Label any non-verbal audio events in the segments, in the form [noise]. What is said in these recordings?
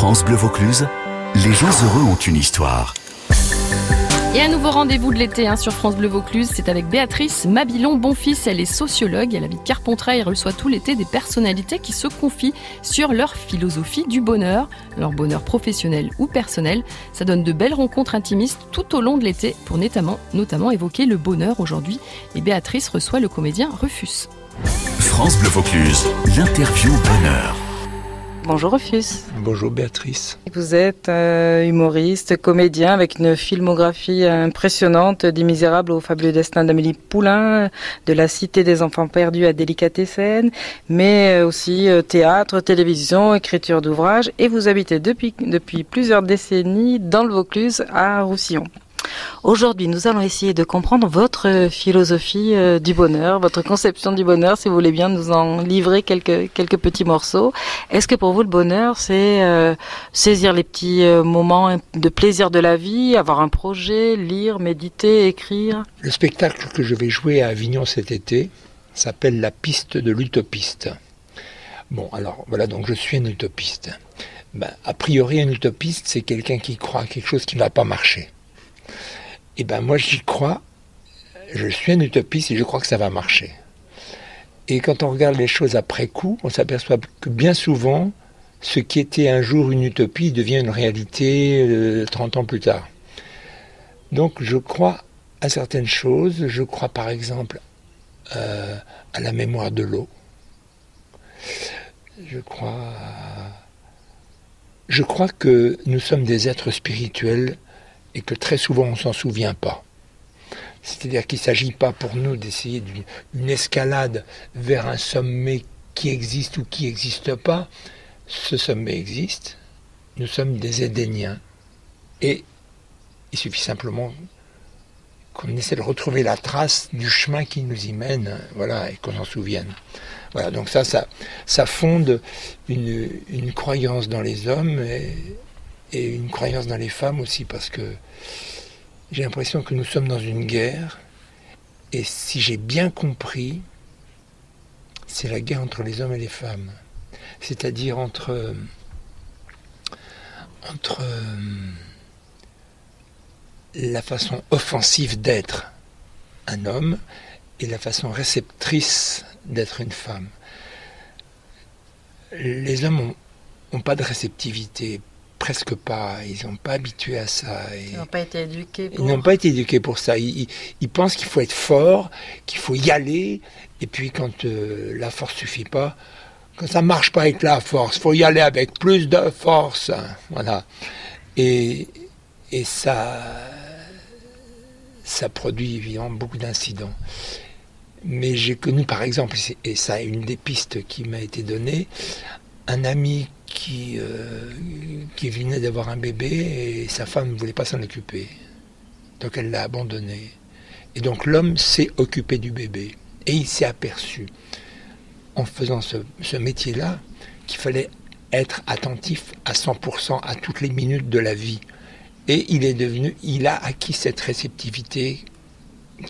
France Bleu Vaucluse, les gens heureux ont une histoire. Et un nouveau rendez-vous de l'été hein, sur France Bleu Vaucluse, c'est avec Béatrice Mabilon Bonfils. Elle est sociologue, elle habite Carpentras et reçoit tout l'été des personnalités qui se confient sur leur philosophie du bonheur, leur bonheur professionnel ou personnel. Ça donne de belles rencontres intimistes tout au long de l'été pour notamment, notamment évoquer le bonheur aujourd'hui. Et Béatrice reçoit le comédien Rufus. France Bleu Vaucluse, l'interview bonheur. Bonjour Rufus. Bonjour Béatrice. Vous êtes euh, humoriste, comédien avec une filmographie impressionnante des Misérables au fabuleux destin d'Amélie Poulain, de la Cité des enfants perdus à Délicatessen, mais euh, aussi euh, théâtre, télévision, écriture d'ouvrages et vous habitez depuis, depuis plusieurs décennies dans le Vaucluse à Roussillon. Aujourd'hui, nous allons essayer de comprendre votre philosophie euh, du bonheur, votre conception du bonheur, si vous voulez bien nous en livrer quelques, quelques petits morceaux. Est-ce que pour vous, le bonheur, c'est euh, saisir les petits euh, moments de plaisir de la vie, avoir un projet, lire, méditer, écrire? Le spectacle que je vais jouer à Avignon cet été s'appelle La piste de l'utopiste. Bon, alors voilà, donc je suis un utopiste. Ben, a priori, un utopiste, c'est quelqu'un qui croit à quelque chose qui ne va pas marcher. Et eh ben moi j'y crois, je suis un utopiste et je crois que ça va marcher. Et quand on regarde les choses après coup, on s'aperçoit que bien souvent, ce qui était un jour une utopie devient une réalité 30 euh, ans plus tard. Donc je crois à certaines choses, je crois par exemple euh, à la mémoire de l'eau, je crois que nous sommes des êtres spirituels et que très souvent on s'en souvient pas. C'est-à-dire qu'il ne s'agit pas pour nous d'essayer d'une escalade vers un sommet qui existe ou qui n'existe pas. Ce sommet existe. Nous sommes des Édéniens. Et il suffit simplement qu'on essaie de retrouver la trace du chemin qui nous y mène, voilà, et qu'on s'en souvienne. Voilà, donc ça, ça, ça fonde une, croyance dans les hommes et une croyance dans les femmes aussi, parce que j'ai l'impression que nous sommes dans une guerre, et si j'ai bien compris, c'est la guerre entre les hommes et les femmes, c'est-à-dire entre entre la façon offensive d'être un homme et la façon réceptrice d'être une femme. Les hommes n'ont pas de réceptivité presque pas. Ils n'ont pas habitué à ça. ils n'ont pas été éduqués pour... Ils n'ont pas été éduqués pour ça. Ils, pensent qu'il faut être fort, qu'il faut y aller. Et puis quand euh, la force suffit pas, quand ça marche pas avec la force, faut y aller avec plus de force. Voilà. Et, et ça, ça produit évidemment beaucoup d'incidents. Mais j'ai connu par exemple, et ça une des pistes qui m'a été donnée, un ami qui, euh, qui venait d'avoir un bébé et sa femme ne voulait pas s'en occuper. Donc elle l'a abandonné. Et donc l'homme s'est occupé du bébé. Et il s'est aperçu, en faisant ce, ce métier-là, qu'il fallait être attentif à 100% à toutes les minutes de la vie. Et il est devenu, il a acquis cette réceptivité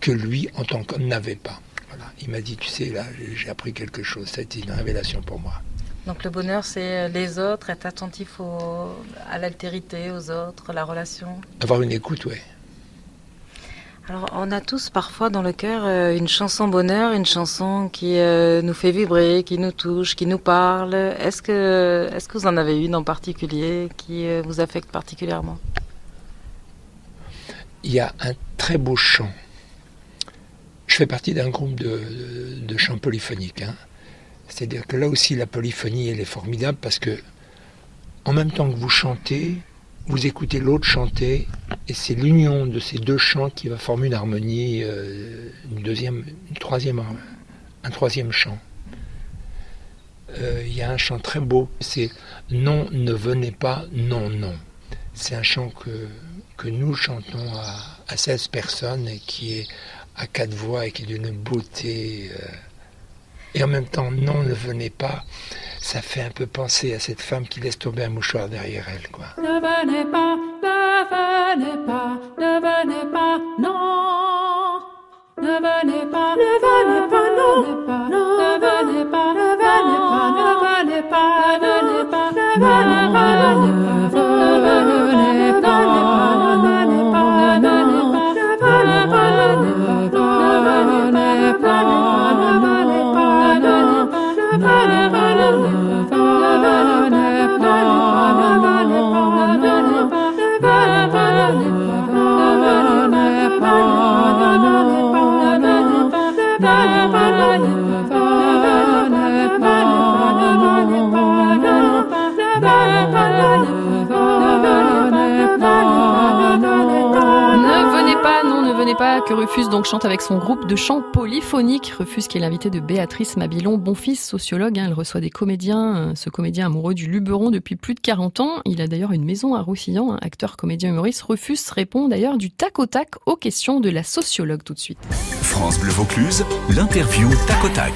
que lui, en tant qu'homme, n'avait pas. Voilà. Il m'a dit, tu sais, là, j'ai appris quelque chose. Ça a été une révélation pour moi. Donc le bonheur, c'est les autres, être attentif à l'altérité, aux autres, la relation. Avoir une écoute, oui. Alors on a tous parfois dans le cœur euh, une chanson bonheur, une chanson qui euh, nous fait vibrer, qui nous touche, qui nous parle. Est-ce que, est-ce que vous en avez une en particulier qui euh, vous affecte particulièrement? Il y a un très beau chant. Je fais partie d'un groupe de, de chants polyphoniques. Hein. C'est-à-dire que là aussi, la polyphonie, elle est formidable parce que, en même temps que vous chantez, vous écoutez l'autre chanter, et c'est l'union de ces deux chants qui va former une harmonie, euh, une deuxième, un troisième chant. Euh, il y a un chant très beau, c'est Non, ne venez pas, non, non. C'est un chant que, nous chantons à, à 16 personnes et qui est à quatre voix et qui est d'une beauté. Euh, et en même temps, non, ne venez pas. Ça fait un peu penser à cette femme qui laisse tomber un mouchoir derrière elle, quoi. Ne venez pas, ne venez pas, ne venez pas, non. Ne venez pas, ne venez pas, non. Ne venez pas, ne venez pas, ne venez pas, ne venez pas, ne venez pas, ne venez pas, que Rufus donc chante avec son groupe de chant polyphonique. Rufus qui est l'invité de Béatrice Mabilon, bon fils, sociologue. Hein, elle reçoit des comédiens, euh, ce comédien amoureux du Luberon depuis plus de 40 ans. Il a d'ailleurs une maison à Roussillon, un acteur, comédien, humoriste. Rufus répond d'ailleurs du tac au tac aux questions de la sociologue tout de suite. France Bleu Vaucluse, l'interview tac au tac.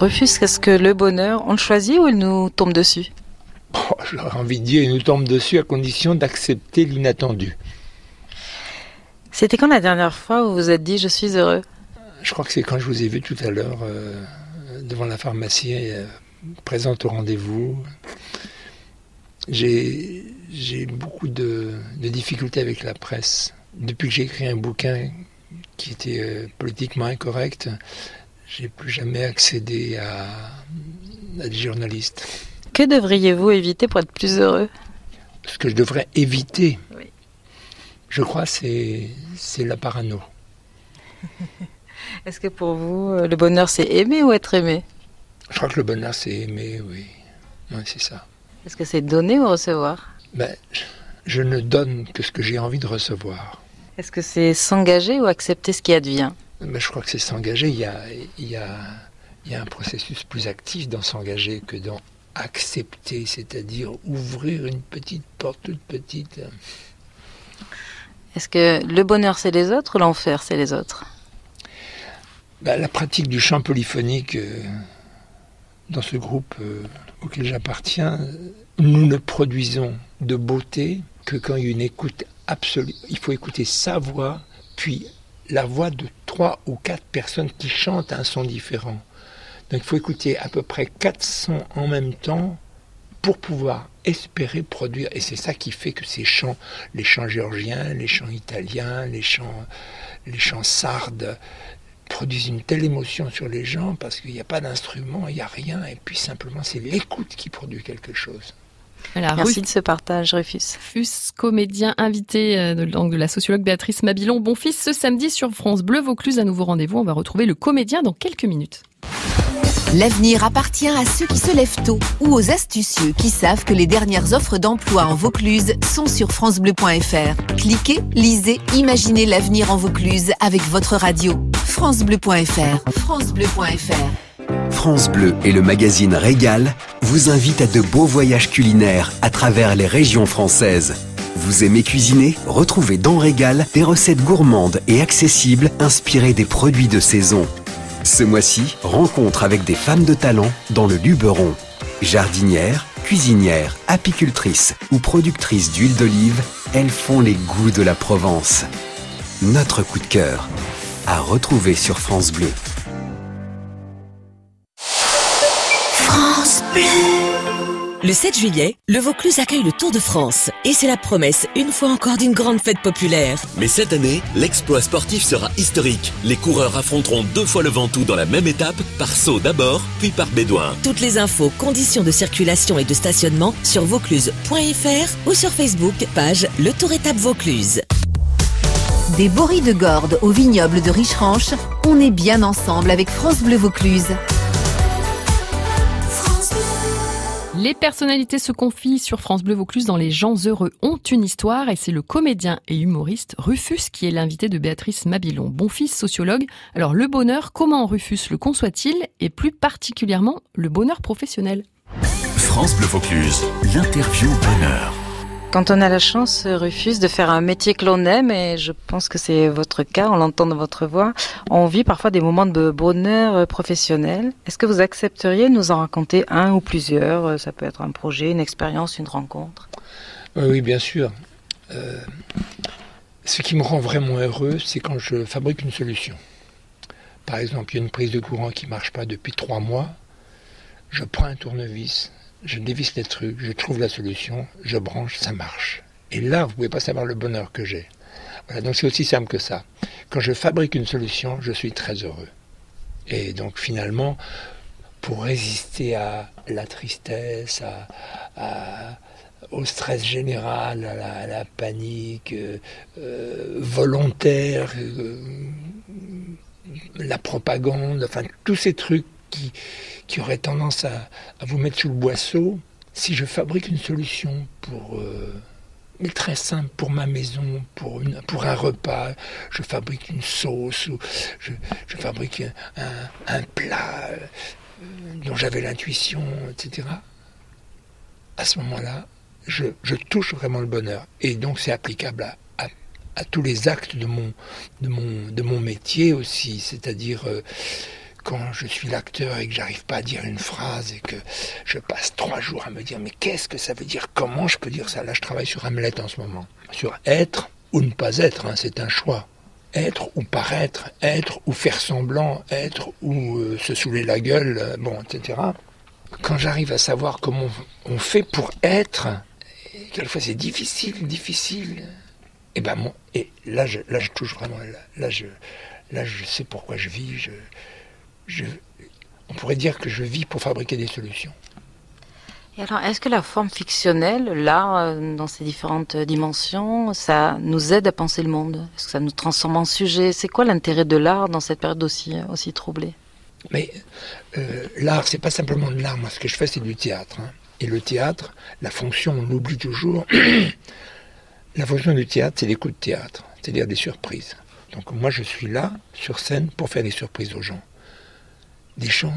Rufus, est-ce que le bonheur, on le choisit ou il nous tombe dessus? Oh, J'aurais envie de dire, il nous tombe dessus à condition d'accepter l'inattendu. C'était quand la dernière fois où vous vous êtes dit je suis heureux? Je crois que c'est quand je vous ai vu tout à l'heure euh, devant la pharmacie, euh, présente au rendez-vous. J'ai beaucoup de, de difficultés avec la presse. Depuis que j'ai écrit un bouquin qui était euh, politiquement incorrect, j'ai plus jamais accédé à, à des journalistes. Que devriez-vous éviter pour être plus heureux? Ce que je devrais éviter, Oui. Je crois, c'est c'est la parano. [laughs] Est-ce que pour vous, euh, le bonheur c'est aimer ou être aimé? Je crois que le bonheur, c'est aimer, oui. Oui, c'est ça. Est-ce que c'est donner ou recevoir? Ben, je- ne donne que ce que j'ai envie de recevoir. Est-ce que c'est s'engager ou accepter ce qui advient? Mais je crois que c'est s'engager. Il il il y a un processus plus actif dans s'engager que dans accepter, c'est-à-dire ouvrir une petite porte toute petite. Est-ce que le bonheur c'est les autres ou l'enfer c'est les autres? Ben, la pratique du chant polyphonique euh, dans ce groupe euh, auquel j'appartiens, nous ne produisons de beauté que quand il y a une écoute absolue. Il faut écouter sa voix, puis la voix de trois ou quatre personnes qui chantent un son différent. Donc il faut écouter à peu près quatre sons en même temps pour pouvoir espérer produire. Et c'est ça qui fait que ces chants, les chants géorgiens, les chants italiens, les chants, les chants sardes, produisent une telle émotion sur les gens parce qu'il n'y a pas d'instrument, il n'y a rien, et puis simplement c'est l'écoute qui produit quelque chose. Voilà, Merci de ce partage, Rufus. Rufus, comédien invité euh, de, donc de la sociologue Béatrice Mabilon. Bon fils, ce samedi sur France Bleu Vaucluse, un nouveau rendez-vous. On va retrouver le comédien dans quelques minutes. L'avenir appartient à ceux qui se lèvent tôt ou aux astucieux qui savent que les dernières offres d'emploi en Vaucluse sont sur francebleu.fr. Cliquez, lisez, imaginez l'avenir en Vaucluse avec votre radio. francebleu.fr. francebleu.fr. France Bleu et le magazine Régal vous invitent à de beaux voyages culinaires à travers les régions françaises. Vous aimez cuisiner? Retrouvez dans Régal des recettes gourmandes et accessibles inspirées des produits de saison. Ce mois-ci, rencontre avec des femmes de talent dans le Luberon. Jardinières, cuisinières, apicultrices ou productrices d'huile d'olive, elles font les goûts de la Provence. Notre coup de cœur, à retrouver sur France Bleu. Le 7 juillet, le Vaucluse accueille le Tour de France. Et c'est la promesse, une fois encore, d'une grande fête populaire. Mais cette année, l'exploit sportif sera historique. Les coureurs affronteront deux fois le Ventoux dans la même étape, par saut d'abord, puis par bédouin. Toutes les infos, conditions de circulation et de stationnement sur vaucluse.fr ou sur Facebook, page Le Tour Étape Vaucluse. Des boris de Gordes au vignoble de Richeranche, on est bien ensemble avec France Bleu Vaucluse. Les personnalités se confient sur France Bleu Vaucluse dans Les gens heureux ont une histoire et c'est le comédien et humoriste Rufus qui est l'invité de Béatrice Mabilon, bon fils sociologue. Alors le bonheur, comment Rufus le conçoit-il et plus particulièrement le bonheur professionnel? France Bleu Vaucluse, l'interview bonheur. Quand on a la chance, Rufus, de faire un métier que l'on aime, et je pense que c'est votre cas, on l'entend dans votre voix, on vit parfois des moments de bonheur euh, professionnel. Est-ce que vous accepteriez de nous en raconter un ou plusieurs Euh, Ça peut être un projet, une expérience, une rencontre? Oui, oui, bien sûr. Euh, ce qui me rend vraiment heureux, c'est quand je fabrique une solution. Par exemple, il y a une prise de courant qui ne marche pas depuis trois mois. Je prends un tournevis, je dévisse les trucs, je trouve la solution, je branche, ça marche. Et là, vous pouvez pas savoir le bonheur que j'ai. Voilà, donc c'est aussi simple que ça. Quand je fabrique une solution, je suis très heureux. Et donc finalement, pour résister à la tristesse, à, au stress général, à la, à la panique euh, euh, volontaire, euh, la propagande, enfin tous ces trucs qui, auraient tendance à, vous mettre sous le boisseau, si je fabrique une solution pour, euh, très simple pour ma maison, pour, pour un repas. Je fabrique une sauce ou je, fabrique un, plat euh, dont j'avais l'intuition, etc. À ce moment-là, je, touche vraiment le bonheur. Et donc c'est applicable à, tous les actes de mon, de mon, de mon métier aussi, c'est-à-dire... Euh, quand je suis l'acteur et que j'arrive pas à dire une phrase et que je passe trois jours à me dire mais qu'est-ce que ça veut dire? Comment je peux dire ça? Là, je travaille sur Hamlet en ce moment. Sur être ou ne pas être, hein, c'est un choix. Être ou paraître, être ou faire semblant, être ou euh, se saouler la gueule, euh, bon, etc. Quand j'arrive à savoir comment on fait pour être, quelquefois c'est difficile, difficile. Et ben bon, et là je, là je touche vraiment, là, je, là je sais pourquoi je vis. Je, on pourrait dire que je vis pour fabriquer des solutions. Et alors, est-ce que la forme fictionnelle, là, dans ses différentes dimensions, ça nous aide à penser le monde? Est-ce que ça nous transforme en sujet? C'est quoi l'intérêt de l'art dans cette période aussi, aussi troublée? Mais euh, l'art, c'est pas simplement de l'art. Moi, ce que je fais, c'est du théâtre. Hein. Et le théâtre, la fonction, on l'oublie toujours. [clears throat] la fonction du théâtre, c'est des coups de théâtre, c'est-à-dire des surprises. Donc moi, je suis là, sur scène, pour faire des surprises aux gens des gens,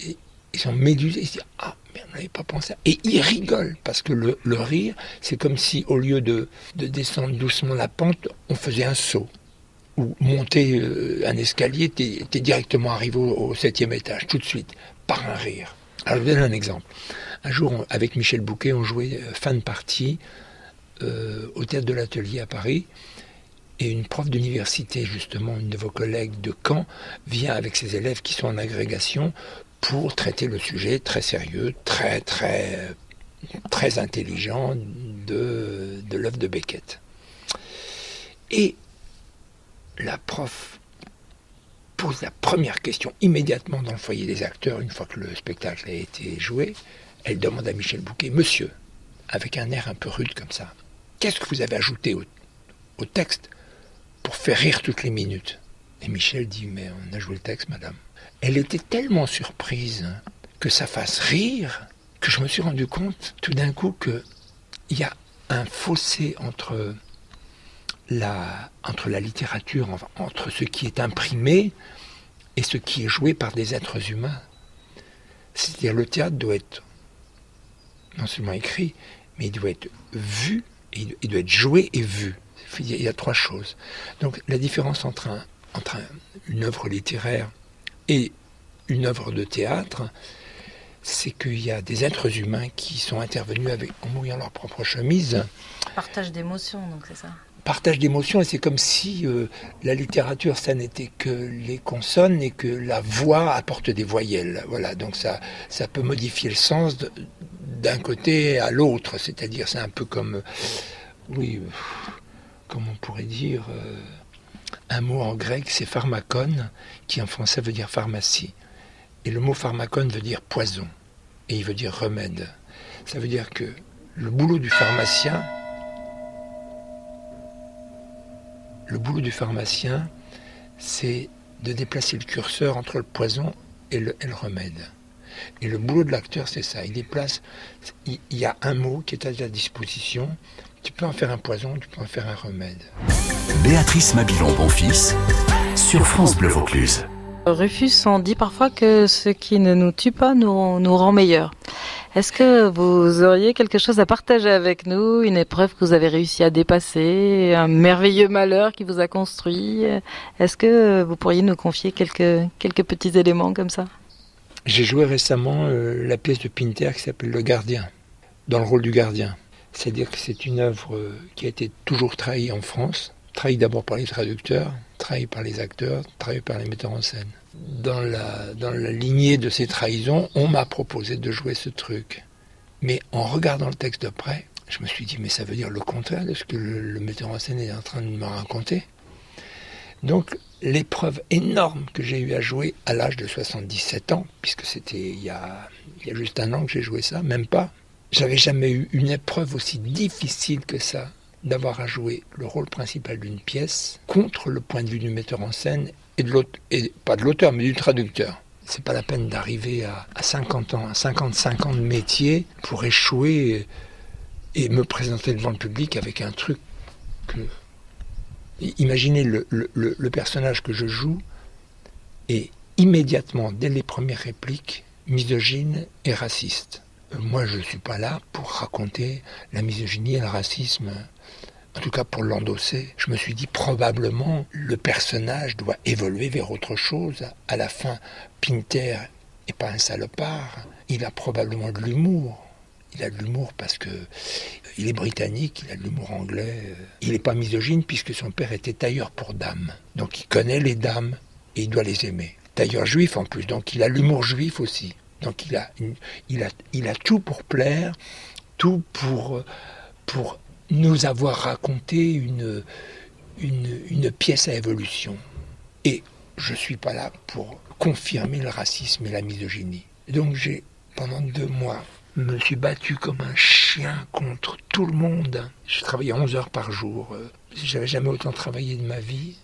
et, ils sont médusés, ils se disent Ah, mais on n'avait pas pensé. Et ils rigolent, parce que le, rire, c'est comme si au lieu de, de, descendre doucement la pente, on faisait un saut. Ou monter euh, un escalier, tu es, directement arrivé au, septième étage, tout de suite, par un rire. Alors je vous donne un exemple. Un jour, avec Michel Bouquet, on jouait euh, fin de partie euh, au théâtre de l'Atelier à Paris. Et une prof d'université, justement, une de vos collègues de Caen, vient avec ses élèves qui sont en agrégation pour traiter le sujet très sérieux, très, très, très intelligent de, de l'œuvre de Beckett. Et la prof pose la première question immédiatement dans le foyer des acteurs, une fois que le spectacle a été joué. Elle demande à Michel Bouquet, Monsieur, avec un air un peu rude comme ça, qu'est-ce que vous avez ajouté au, au texte pour faire rire toutes les minutes. Et Michel dit, mais on a joué le texte, madame. Elle était tellement surprise que ça fasse rire que je me suis rendu compte tout d'un coup qu'il y a un fossé entre la, entre la littérature, entre ce qui est imprimé et ce qui est joué par des êtres humains. C'est-à-dire le théâtre doit être non seulement écrit, mais il doit être vu, et il doit être joué et vu il y a trois choses. Donc la différence entre, un, entre un, une œuvre littéraire et une œuvre de théâtre, c'est qu'il y a des êtres humains qui sont intervenus avec, en mouillant leur propre chemise. Partage d'émotions, donc c'est ça Partage d'émotions, et c'est comme si euh, la littérature, ça n'était que les consonnes et que la voix apporte des voyelles. Voilà, donc ça, ça peut modifier le sens d'un côté à l'autre, c'est-à-dire c'est un peu comme... Oui, comme on pourrait dire, euh, un mot en grec, c'est pharmacon, qui en français veut dire pharmacie. Et le mot pharmacon veut dire poison, et il veut dire remède. Ça veut dire que le boulot du pharmacien, le boulot du pharmacien, c'est de déplacer le curseur entre le poison et le, remède. Et le boulot de l'acteur, c'est ça. Il déplace. Il, il, y a un mot qui est à sa disposition. Tu peux en faire un poison, tu peux en faire un remède. Béatrice Mabilon, bon fils, sur France Bleu Vaucluse. Rufus, on dit parfois que ce qui ne nous tue pas nous, nous rend meilleurs. Est-ce que vous auriez quelque chose à partager avec nous, une épreuve que vous avez réussi à dépasser, un merveilleux malheur qui vous a construit? Est-ce que vous pourriez nous confier quelques, quelques petits éléments comme ça? J'ai joué récemment euh, la pièce de Pinter qui s'appelle Le Gardien, dans le rôle du gardien. C'est-à-dire que c'est une œuvre euh, qui a été toujours trahie en France, trahie d'abord par les traducteurs, trahie par les acteurs, trahie par les metteurs en scène. Dans la, dans la lignée de ces trahisons, on m'a proposé de jouer ce truc. Mais en regardant le texte de près, je me suis dit, mais ça veut dire le contraire de ce que le, metteur en scène est en train de me raconter. Donc l'épreuve énorme que j'ai eu à jouer à l'âge de 77 ans, puisque c'était il, il y a juste un an que j'ai joué ça, même pas, j'avais jamais eu une épreuve aussi difficile que ça, d'avoir à jouer le rôle principal d'une pièce contre le point de vue du metteur en scène et de l'autre, pas de l'auteur, mais du traducteur. C'est pas la peine d'arriver à, à, 50 ans, à 55 ans de métier pour échouer et me présenter devant le public avec un truc que... Imaginez le, le, le personnage que je joue et immédiatement, dès les premières répliques, misogyne et raciste. Moi, je ne suis pas là pour raconter la misogynie et le racisme, en tout cas pour l'endosser. Je me suis dit probablement le personnage doit évoluer vers autre chose. À la fin, Pinter n'est pas un salopard, il a probablement de l'humour. Il a de l'humour parce que euh, il est britannique, il a de l'humour anglais. Il n'est pas misogyne puisque son père était tailleur pour dames. Donc il connaît les dames et il doit les aimer. Tailleur juif en plus, donc il a l'humour juif aussi. Donc il a, il, a, il a tout pour plaire, tout pour, pour nous avoir raconté une, une, pièce à évolution. Et je ne suis pas là pour confirmer le racisme et la misogynie. Donc j'ai, pendant deux mois, me suis battu comme un chien contre tout le monde. Je travaillais 11 heures par jour. J'avais jamais autant travaillé de ma vie.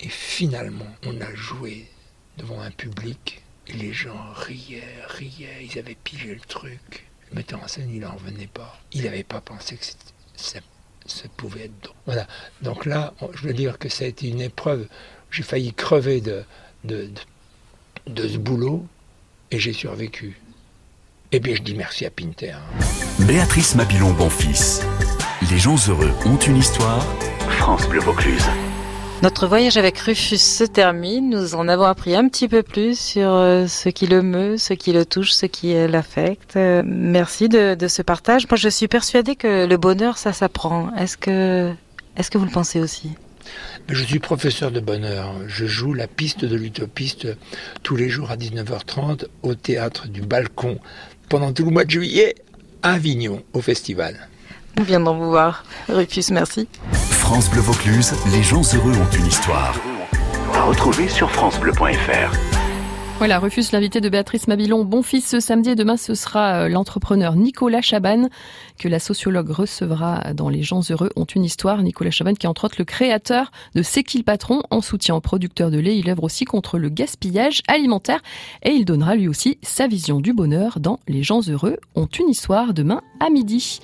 Et finalement, on a joué devant un public et les gens riaient, riaient, ils avaient pigé le truc. Le metteur en scène, il n'en revenait pas. Il n'avait pas pensé que ça, pouvait être drôle. Voilà. Donc là, je veux dire que ça a été une épreuve. J'ai failli crever de, de, de, ce boulot et j'ai survécu. Eh bien, je dis merci à Pinter. Béatrice Mabilon Bonfils. Les gens heureux ont une histoire. France Bleu Vaucluse. Notre voyage avec Rufus se termine. Nous en avons appris un petit peu plus sur euh, ce qui le meut, ce qui le touche, ce qui l'affecte. Euh, merci de, de, ce partage. Moi, je suis persuadée que le bonheur, ça s'apprend. Est-ce que, est-ce que vous le pensez aussi? Je suis professeur de bonheur. Je joue la piste de l'utopiste tous les jours à 19h30 au théâtre du Balcon pendant tout le mois de juillet à Avignon au festival. Nous viendrons vous voir. Rufus, merci. France Bleu Vaucluse, les gens heureux ont une histoire. À retrouver sur francebleu.fr. Voilà, Rufus, l'invité de Béatrice Mabilon. Bon fils ce samedi et demain, ce sera euh, l'entrepreneur Nicolas Chaban que la sociologue recevra dans Les gens heureux ont une histoire. Nicolas Chaban qui est entre autres le créateur de C'est qui le patron en soutien aux producteurs de lait. Il œuvre aussi contre le gaspillage alimentaire et il donnera lui aussi sa vision du bonheur dans Les gens heureux ont une histoire demain à midi.